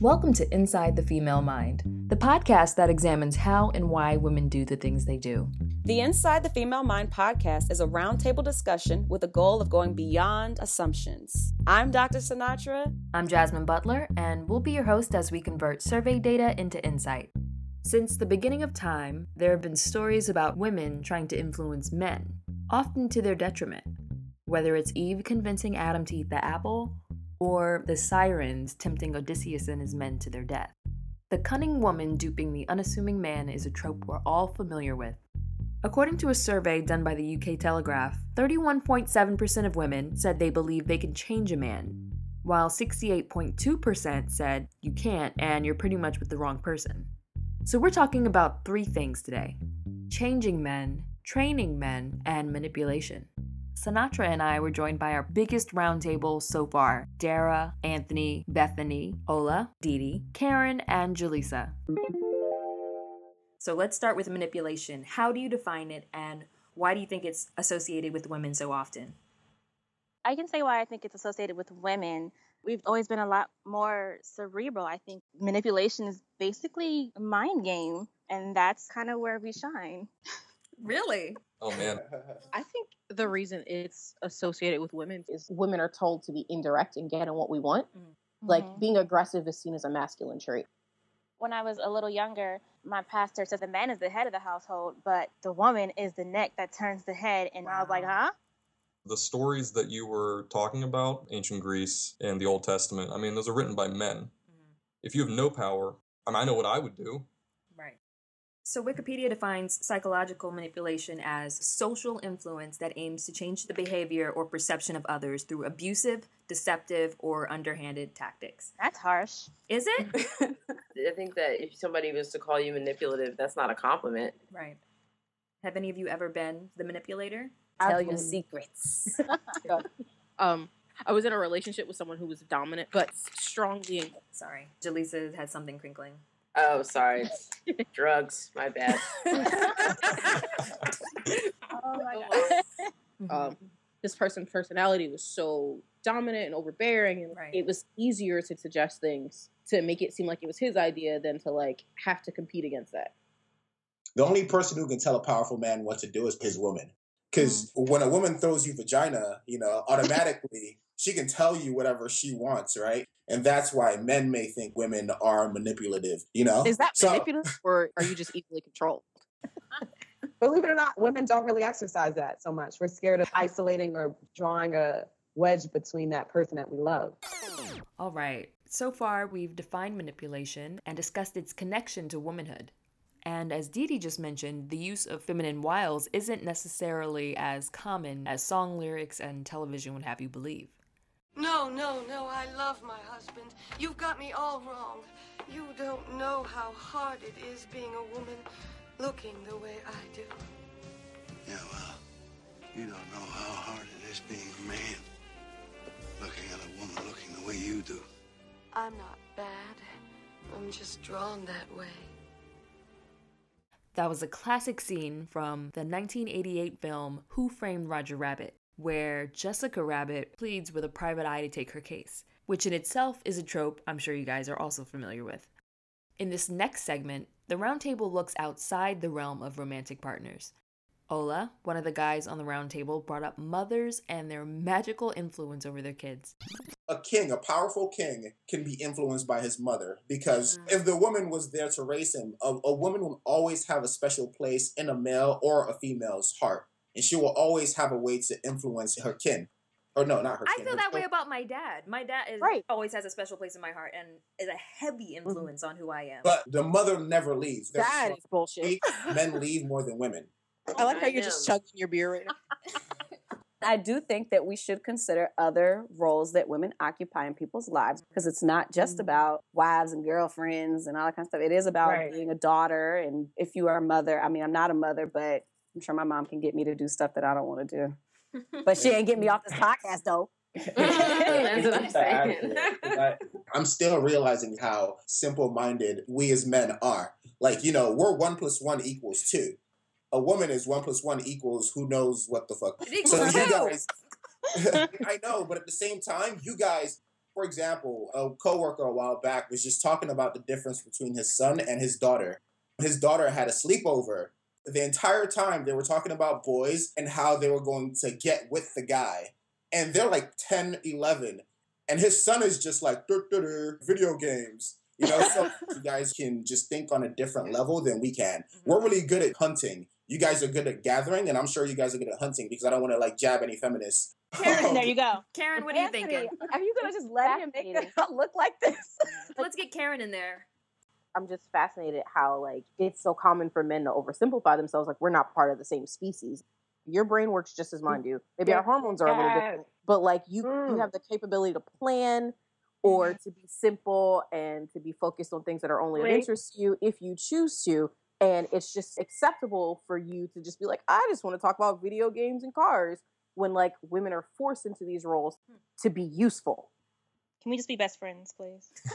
Welcome to Inside the Female Mind, the podcast that examines how and why women do the things they do. The Inside the Female Mind podcast is a roundtable discussion with a goal of going beyond assumptions. I'm Dr. Sinatra. I'm Jasmine Butler, and we'll be your host as we convert survey data into insight. Since the beginning of time, there have been stories about women trying to influence men, often to their detriment. Whether it's Eve convincing Adam to eat the apple, or the sirens tempting Odysseus and his men to their death. The cunning woman duping the unassuming man is a trope we're all familiar with. According to a survey done by the UK Telegraph, 31.7% of women said they believe they can change a man, while 68.2% said you can't and you're pretty much with the wrong person. So we're talking about three things today changing men, training men, and manipulation. Sinatra and I were joined by our biggest roundtable so far Dara, Anthony, Bethany, Ola, Didi, Karen, and Jaleesa. So let's start with manipulation. How do you define it, and why do you think it's associated with women so often? I can say why I think it's associated with women. We've always been a lot more cerebral. I think manipulation is basically a mind game, and that's kind of where we shine. Really? Oh man. I think the reason it's associated with women is women are told to be indirect and getting what we want. Mm-hmm. Like being aggressive is seen as a masculine trait. When I was a little younger, my pastor said the man is the head of the household, but the woman is the neck that turns the head. And wow. I was like, huh? The stories that you were talking about, ancient Greece and the Old Testament, I mean, those are written by men. Mm-hmm. If you have no power, I mean, I know what I would do. So, Wikipedia defines psychological manipulation as social influence that aims to change the behavior or perception of others through abusive, deceptive, or underhanded tactics. That's harsh. Is it? I think that if somebody was to call you manipulative, that's not a compliment. Right. Have any of you ever been the manipulator? Tell your secrets. um, I was in a relationship with someone who was dominant, but strongly. Sorry, Jaleesa had something crinkling. Oh, sorry. Drugs. My bad. oh my god. Um, this person's personality was so dominant and overbearing, and right. it was easier to suggest things to make it seem like it was his idea than to like have to compete against that. The only person who can tell a powerful man what to do is his woman. Because mm-hmm. when a woman throws you vagina, you know, automatically she can tell you whatever she wants, right? And that's why men may think women are manipulative, you know? Is that so, manipulative or are you just equally controlled? Believe it or not, women don't really exercise that so much. We're scared of isolating or drawing a wedge between that person that we love. All right. So far, we've defined manipulation and discussed its connection to womanhood. And as Didi just mentioned, the use of feminine wiles isn't necessarily as common as song lyrics and television would have you believe. No, no, no, I love my husband. You've got me all wrong. You don't know how hard it is being a woman looking the way I do. Yeah, well, you don't know how hard it is being a man looking at a woman looking the way you do. I'm not bad. I'm just drawn that way. That was a classic scene from the 1988 film Who Framed Roger Rabbit where Jessica Rabbit pleads with a private eye to take her case, which in itself is a trope I'm sure you guys are also familiar with. In this next segment, the roundtable looks outside the realm of romantic partners. Ola, one of the guys on the roundtable, brought up mothers and their magical influence over their kids. A king, a powerful king, can be influenced by his mother because mm. if the woman was there to raise him, a, a woman will always have a special place in a male or a female's heart and she will always have a way to influence her kin. Or no, not her. Kin I feel that way about my dad. My dad is right. always has a special place in my heart and is a heavy mm-hmm. influence mm-hmm. on who I am. But the mother never leaves. There's that is bullshit. Men leave more than women. I like how you're just chugging your beer right now. I do think that we should consider other roles that women occupy in people's lives because it's not just mm-hmm. about wives and girlfriends and all that kind of stuff. It is about right. being a daughter. And if you are a mother, I mean, I'm not a mother, but I'm sure my mom can get me to do stuff that I don't want to do. But she ain't get me off this podcast though. That's what I'm saying. I'm still realizing how simple minded we as men are. Like, you know, we're one plus one equals two. A woman is one plus one equals who knows what the fuck. so you guys I know, but at the same time, you guys For example, a coworker a while back was just talking about the difference between his son and his daughter. His daughter had a sleepover. The entire time they were talking about boys and how they were going to get with the guy. And they're like 10, 11. And his son is just like, "Dur, dur, dur, video games. You know, so you guys can just think on a different level than we can. Mm-hmm. We're really good at hunting. You guys are good at gathering, and I'm sure you guys are good at hunting because I don't want to like jab any feminists. Karen, there you go. Karen, what are you thinking? Are you gonna just let him make it look like this? Let's get Karen in there. I'm just fascinated how like it's so common for men to oversimplify themselves. Like we're not part of the same species. Your brain works just as mine do. Maybe our hormones are a little different, but like you, you Mm. have the capability to plan or to be simple and to be focused on things that are only of interest to you if you choose to. And it's just acceptable for you to just be like, I just want to talk about video games and cars when like women are forced into these roles to be useful. Can we just be best friends, please?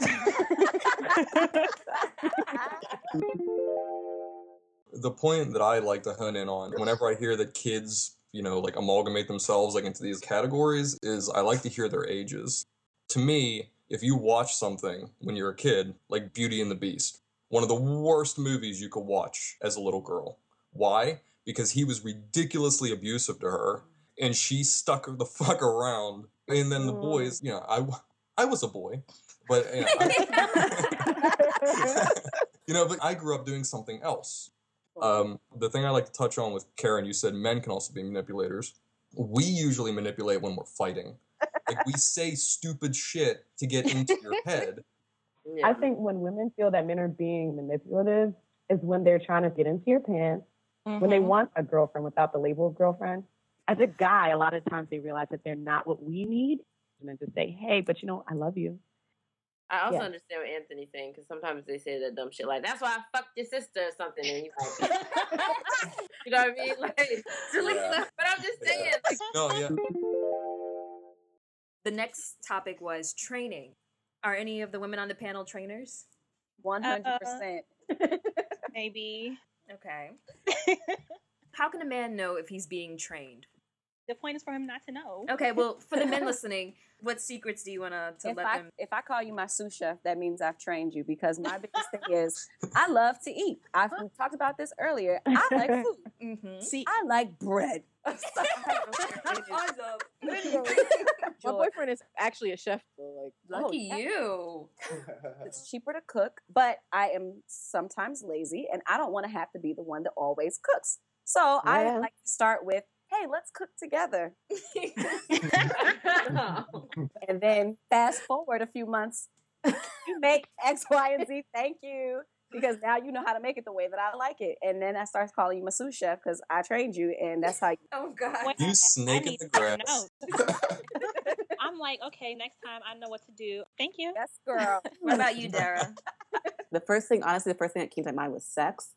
the point that I like to hone in on whenever I hear that kids, you know, like amalgamate themselves like into these categories is I like to hear their ages. To me, if you watch something when you're a kid, like Beauty and the Beast, one of the worst movies you could watch as a little girl. Why? Because he was ridiculously abusive to her and she stuck the fuck around. And then the boys, you know, I, w- I was a boy, but you know, I, you know, but I grew up doing something else. Um, the thing I like to touch on with Karen, you said men can also be manipulators. We usually manipulate when we're fighting. Like we say stupid shit to get into your head. I think when women feel that men are being manipulative is when they're trying to get into your pants, when they Mhm. want a girlfriend without the label of girlfriend. As a guy, a lot of times they realize that they're not what we need. And then to say, hey, but you know, I love you. I also Yeah. understand what Anthony's saying because sometimes they say that dumb shit like "That's why I fucked your sister" or something, and you like, you know what I mean? Like, Yeah. But I'm just saying, like, No, yeah. The next topic was training. Are any of the women on the panel trainers? One hundred uh, percent. Maybe. Okay. How can a man know if he's being trained? The point is for him not to know. Okay, well, for the men listening, what secrets do you want to to If let I them? if I call you my sous chef, that means I've trained you because my biggest thing is I love to eat. I've we talked about this earlier. I like food. Mm-hmm. See, I like bread. My boyfriend is actually a chef, so like Lucky yeah. you. It's cheaper to cook, but I am sometimes lazy and I don't want to have to be the one that always cooks. So I Yeah. like to start with, hey, let's cook together. And then fast forward a few months, you make X, Y, and Z. Thank you. Because now you know how to make it the way that I like it. And then I start calling you my sous chef because I trained you and that's how you oh God. You I snake in the to grass. I'm like, okay, next time I know what to do. Thank you. Yes, girl. What about you, Dara? the first thing, honestly, the first thing that came to mind was sex.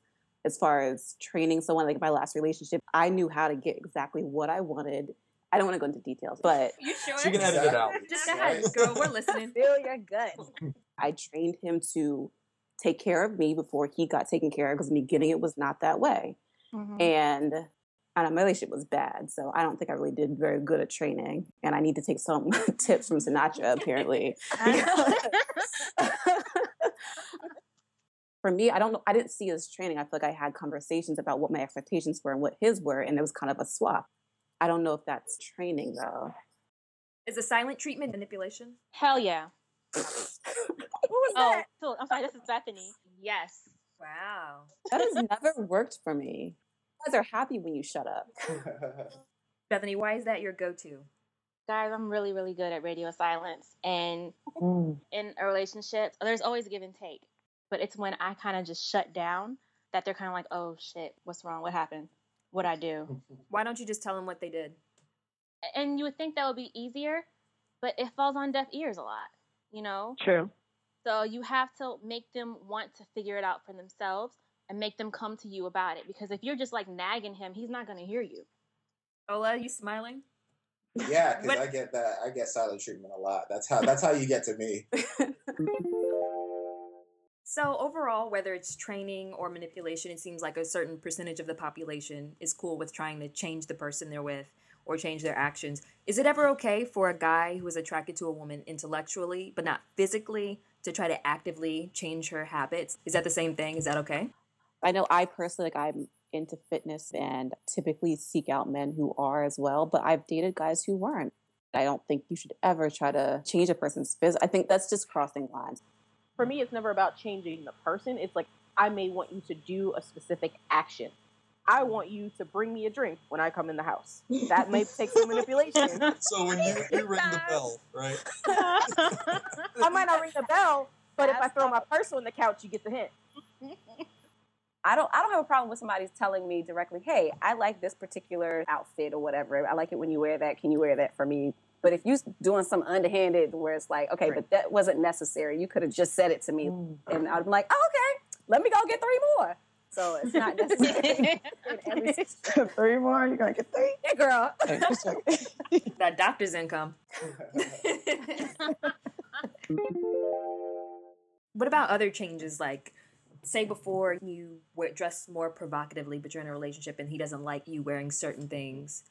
As far as training someone, like my last relationship, I knew how to get exactly what I wanted. I don't want to go into details, but You sure? She can edit it out. Just go ahead, girl. We're listening. Feel your gut. I trained him to take care of me before he got taken care of because in the beginning it was not that way. Mhm. And and my relationship was bad, so I don't think I really did very good at training. And I need to take some tips from Sinatra, apparently. For me, I don't know. I didn't see his training. I feel like I had conversations about what my expectations were and what his were, and it was kind of a swap. I don't know if that's training though. Is a silent treatment manipulation? Hell yeah. Who was Oh, that? so, I'm sorry, this is Bethany. Yes. Wow. That has never worked for me. You guys are happy when you shut up. Bethany, why is that your go-to? Guys, I'm really, really good at radio silence. And mm. in a relationship, there's always give and take. But it's when I kind of just shut down that they're kind of like, oh shit, what's wrong? What happened? What I do? Why don't you just tell them what they did? And you would think that would be easier, but it falls on deaf ears a lot, you know? True. So you have to make them want to figure it out for themselves and make them come to you about it. Because if you're just like nagging him, he's not going to hear you. Ola, are you smiling? yeah, because I get that. I get silent treatment a lot. That's how. That's how you get to me. So overall, whether it's training or manipulation, it seems like a certain percentage of the population is cool with trying to change the person they're with or change their actions. Is it ever okay for a guy who is attracted to a woman intellectually but not physically to try to actively change her habits? Is that the same thing? Is that okay? I know I personally, like, I'm into fitness and typically seek out men who are as well, but I've dated guys who weren't. I don't think you should ever try to change a person's phys. I think that's just crossing lines. For me, it's never about changing the person. It's like I may want you to do a specific action. I want you to bring me a drink when I come in the house. That may take some manipulation. So when you, you ring the bell, right? I might not ring the bell, but if I throw my purse on the couch, you get the hint. I don't I don't have a problem with somebody telling me directly, "Hey, I like this particular outfit or whatever. I like it when you wear that. Can you wear that for me?" But if you're doing some underhanded where it's like, "Okay, but that wasn't necessary. You could have just said it to me." Mm. And I'm like, oh, "Okay, let me go get three more." So it's not necessary. in every situation. three more, you're gonna get three. Yeah, girl. that doctor's income. what about other changes like say before you wear, dress more provocatively but you're in a relationship and he doesn't like you wearing certain things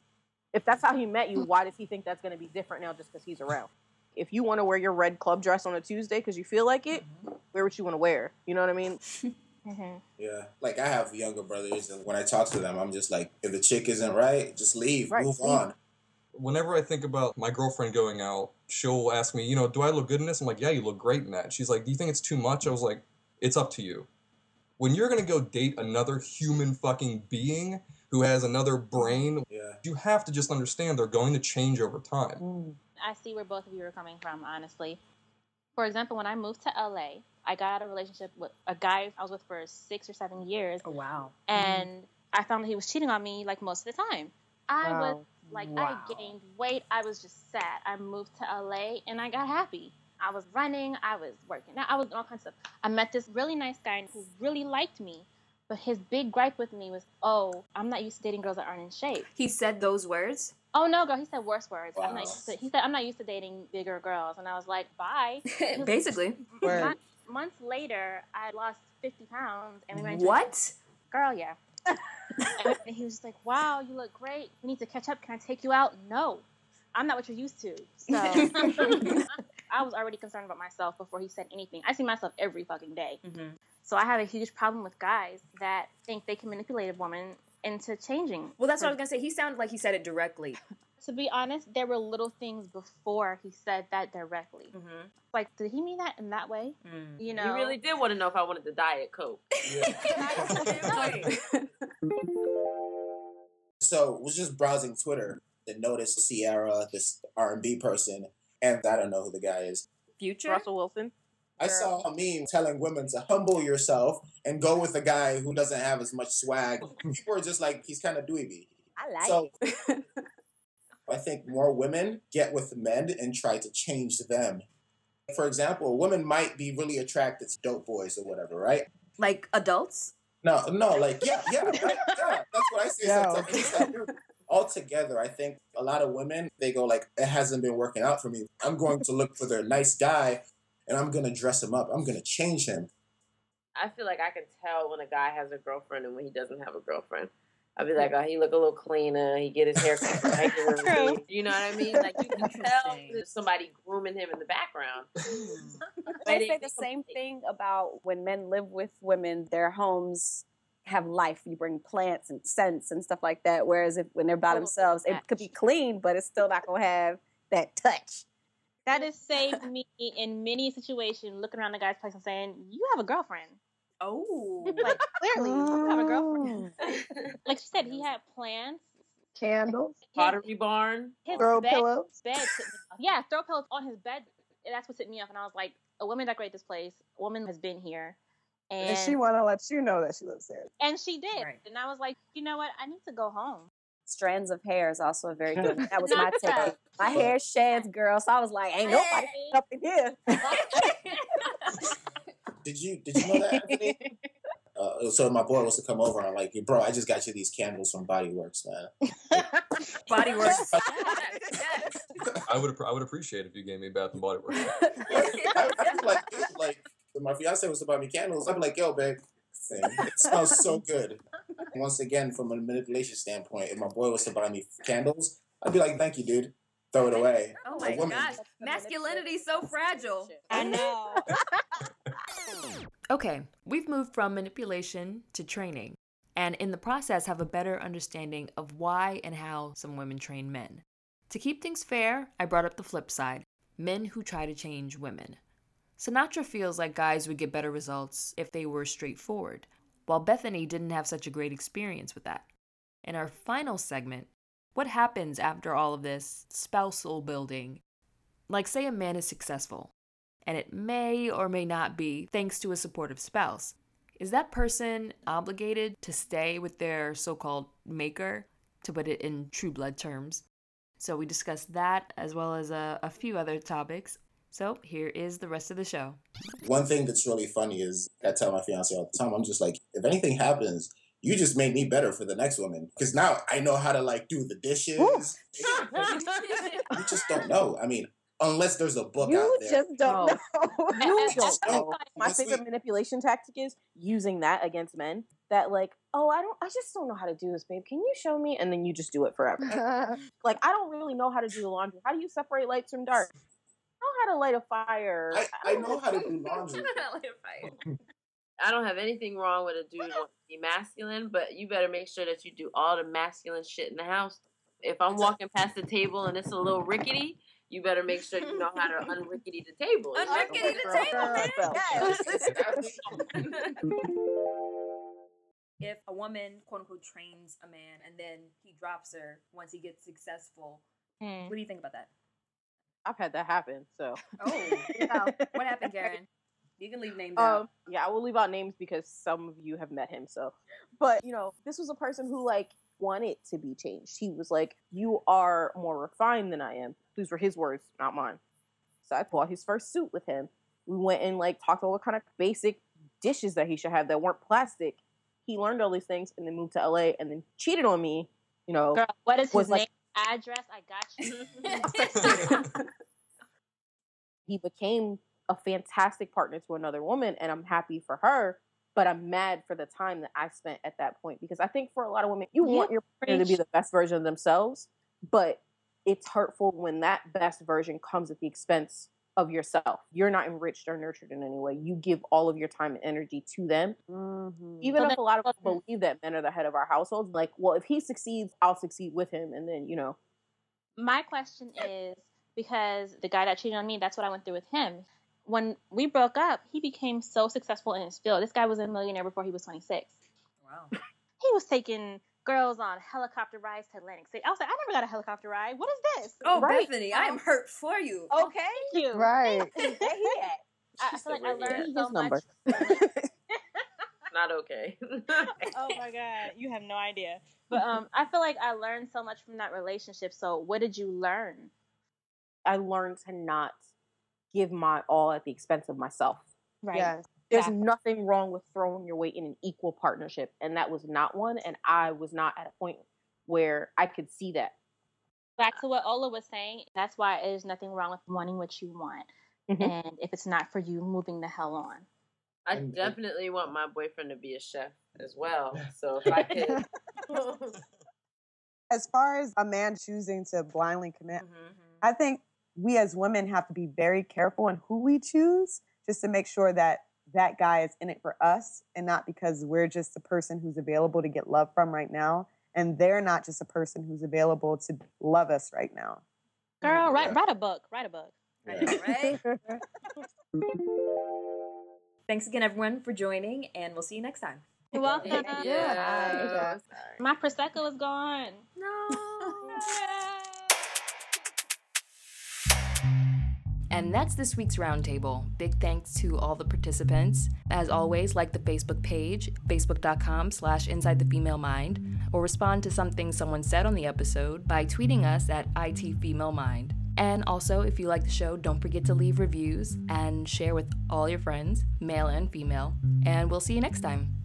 If that's how he met you, why does he think that's going to be different now just because he's around? If you want to wear your red club dress on a Tuesday because you feel like it, mm-hmm. wear what you want to wear. You know what I mean? Mm-hmm. Yeah, like I have younger brothers, and when I talk to them, I'm just like, if the chick isn't right, just leave, Right, move on. Whenever I think about my girlfriend going out, she'll ask me, you know, do I look good in this? I'm like, yeah, you look great in that. She's like, do you think it's too much? I was like, it's up to you. When you're gonna go date another human fucking being who has another brain, Yeah. you have to just understand they're going to change over time. Mm. I see where both of you are coming from, honestly. For example, when I moved to LA, I got out of a relationship with a guy I was with for six or seven years, oh wow and I found that he was cheating on me like most of the time. I was like, Wow. I gained weight. I was just sad. I moved to LA and I got happy. I was running. I was working out. I was doing all kinds of stuff. I met this really nice guy who really liked me, but his big gripe with me was, "Oh, I'm not used to dating girls that aren't in shape." he said those words Oh no, girl. He said worse words. I'm not used to, he said I'm not used to dating bigger girls, and I was like, bye. basically Word. Mon- months later, I had lost 50 pounds, and we went. to- what Girl, yeah. and he was just like, "Wow, you look great. We need to catch up. Can I take you out?" No, I'm not what you're used to. So I was already concerned about myself before he said anything. I see myself every fucking day. Mhm. So I have a huge problem with guys that think they can manipulate a woman into changing. well that's what i was gonna say he sounded like he said it directly To be honest, there were little things before he said that directly. mm-hmm. Like, did he mean that in that way? Mm. You know, You really did want to know if I wanted the diet coke. So was just browsing Twitter and noticed Ciara, this R and B person, and I don't know who the guy is. future Russell Wilson. I saw a meme telling women to humble yourself and go with a guy who doesn't have as much swag. People are just like, he's kind of dweeby. I like So I think more women get with men and try to change them. For example, a woman might be really attracted to dope boys or whatever, right? like adults No, no, like yeah, yeah, right, yeah. That's what I see Yo. sometimes. Altogether, I think a lot of women they go like, it hasn't been working out for me. I'm going to look for their nice guy, and I'm gonna dress him up. I'm gonna change him. I feel like I can tell when a guy has a girlfriend and when he doesn't have a girlfriend. I'd be like, oh, he look a little cleaner. He get his hair cut regularly. True. You know what I mean? Like you can tell there's somebody grooming him in the background. They say the same thing about when men live with women, their homes have life. You bring plants and scents and stuff like that. Whereas if when they're by themselves, it could be clean, but it's still not gonna have that touch. That has saved me in many situations. Looking around the guy's place and saying, "You have a girlfriend." oh Like clearly, you have a Oh. girlfriend. Like she said, he had plans. Candles, His, Pottery barn. his throw bed, pillows. bed tipped me off. Yeah, throw pillows on his bed. That's what tipped me off. And I was like, a woman decorated this place. A woman has been here. And, And she want to let you know that she lives there. and she did. Right. And I was like, you know what? I need to go home. Strands of hair is also a very good. one. That was my Not take. My hair sheds, girl. So I was like, ain't nobody Hey. up in here. Did you did you know that, Uh, so my boy was to come over I'm like, bro, I just got you these candles from Body Works, man. body works I would I would appreciate if you gave me Bath and Body Works. I, I like, like my fiance was to buy me candles. I'm like, yo, babe, it smells so good. Once again, from a manipulation standpoint, if my boy was to buy me candles, I'd be like, thank you, dude. Throw it away. Oh my gosh, masculinity's so fragile. I know. Okay, we've moved from manipulation to training, and in the process have a better understanding of why and how some women train men. To keep things fair, I brought up the flip side men who try to change women. Sinatra feels like guys would get better results if they were straightforward, while Bethany didn't have such a great experience with that. In our final segment, what happens after all of this spousal building? Like, say a man is successful, and it may or may not be thanks to a supportive spouse. Is that person obligated to stay with their so called maker, to put it in true blood terms? So, we discussed that as well as a, a few other topics. So, here is the rest of the show. One thing that's really funny is I tell my fiance all the time, I'm just like, if anything happens, you just made me better for the next woman because now I know how to like do the dishes. you just don't know. I mean, unless there's a book You out there. just don't know. You don't don't. know. My Unless we- favorite manipulation tactic is using that against men. That like, oh, I don't, I just don't know how to do this, babe. Can you show me? And then you just do it forever. like, I don't really know how to do the laundry. How do you separate lights from dark? I know how to light a fire. I, I know how to do laundry. I don't have anything wrong with a dude wanting to be masculine, but you better make sure that you do all the masculine shit in the house. If I'm walking past the table and it's a little rickety, you better make sure you know how to unrickety the table. Unrickety the table, man. if a woman quote unquote trains a man and then he drops her once he gets successful, what hmm. do you think about that? I've had that happen. So, Oh, wow. what happened, Karen? You can leave names out. um, yeah, I will leave out names because some of you have met him. So, but you know, this was a person who like wanted to be changed. He was like, "You are more refined than I am." These were his words, not mine. So I bought his first suit with him. We went and like talked about what kind of basic dishes that he should have that weren't plastic. He learned all these things and then moved to LA and then cheated on me. You know, Girl, what is his like- name? Address? I got you. he became a fantastic partner to another woman and I'm happy for her, but I'm mad for the time that I spent at that point because I think for a lot of women, you want your partner to be the best version of themselves, but it's hurtful when that best version comes at the expense of yourself. You're not enriched or nurtured in any way. You give all of your time and energy to them. Mm-hmm. Even So if a lot of us believe that men are the head of our households, like, well, if he succeeds, I'll succeed with him. And then, you know, My question is because the guy that cheated on me, that's what I went through with him. When we broke up, he became so successful in his field. This guy was a millionaire before he was 26. Wow. He was taking girls on helicopter rides to Atlantic City. I was like, I never got a helicopter ride. What is this? Oh, Right. Bethany, I am hurt for you. Okay. Thank you. Right. I I feel like I learned so much. Not okay. oh my god, you have no idea. But um, I feel like I learned so much from that relationship. So, what did you learn? I learned to not give my all at the expense of myself. Right. Yes. There's Exactly. nothing wrong with throwing your weight in an equal partnership, and that was not one. And I was not at a point where I could see that. Back to what Ola was saying. That's why there's nothing wrong with wanting what you want, Mhm. and if it's not for you, moving the hell on. I definitely want my boyfriend to be a chef as well. So if I could, As far as a man choosing to blindly commit, Mm-hmm. I think we as women have to be very careful in who we choose just to make sure that that guy is in it for us and not because we're just the person who's available to get love from right now and they're not just a person who's available to love us right now. Girl, write write a book. Write a book. Right? Thanks again, everyone, for joining, and we'll see you next time. You're welcome. yeah. My prosecco is gone. No. And that's this week's roundtable. Big thanks to all the participants. As always, like the Facebook page, facebook.com slash inside the female mind, or respond to something someone said on the episode by tweeting us at itfemalemind. And also, if you like the show, don't forget to leave reviews and share with all your friends, male and female. And we'll see you next time.